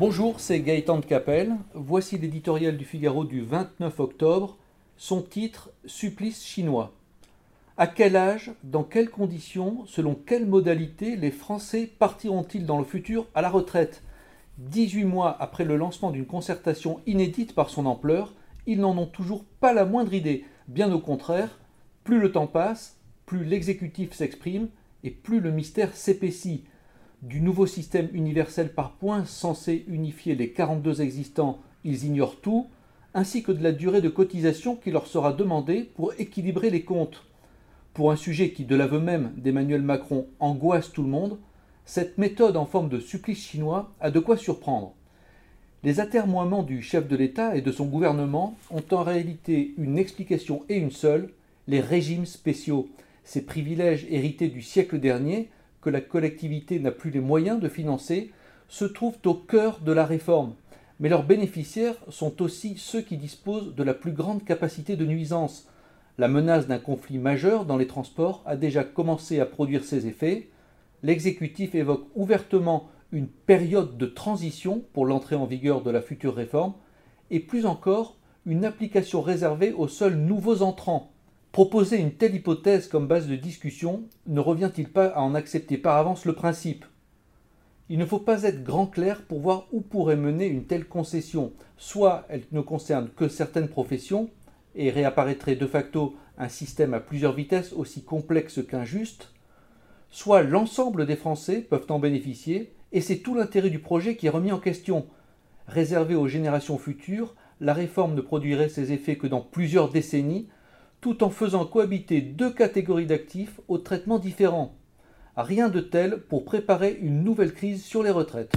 Bonjour, c'est Gaëtan de Capelle. Voici l'éditorial du Figaro du 29 octobre. Son titre Supplice chinois. À quel âge, dans quelles conditions, selon quelles modalités les Français partiront-ils dans le futur à la retraite? 18 mois après le lancement d'une concertation inédite par son ampleur, ils n'en ont toujours pas la moindre idée. Bien au contraire, plus le temps passe, plus l'exécutif s'exprime et plus le mystère s'épaissit du nouveau système universel par points censé unifier les 42 existants, ils ignorent tout, ainsi que de la durée de cotisation qui leur sera demandée pour équilibrer les comptes. Pour un sujet qui, de l'aveu même d'Emmanuel Macron, angoisse tout le monde, cette méthode en forme de supplice chinois a de quoi surprendre. Les atermoiements du chef de l'État et de son gouvernement ont en réalité une explication et une seule, les régimes spéciaux, ces privilèges hérités du siècle dernier, que la collectivité n'a plus les moyens de financer se trouvent au cœur de la réforme, mais leurs bénéficiaires sont aussi ceux qui disposent de la plus grande capacité de nuisance. La menace d'un conflit majeur dans les transports a déjà commencé à produire ses effets. L'exécutif évoque ouvertement une période de transition pour l'entrée en vigueur de la future réforme, et plus encore une application réservée aux seuls nouveaux entrants. Proposer une telle hypothèse comme base de discussion ne revient-il pas à en accepter par avance le principe? Il ne faut pas être grand clair pour voir où pourrait mener une telle concession. Soit elle ne concerne que certaines professions et réapparaîtrait de facto un système à plusieurs vitesses aussi complexe qu'injuste, soit l'ensemble des Français peuvent en bénéficier, et c'est tout l'intérêt du projet qui est remis en question. Réservé aux générations futures, la réforme ne produirait ses effets que dans plusieurs décennies, tout en faisant cohabiter deux catégories d'actifs aux traitements différents. Rien de tel pour préparer une nouvelle crise sur les retraites.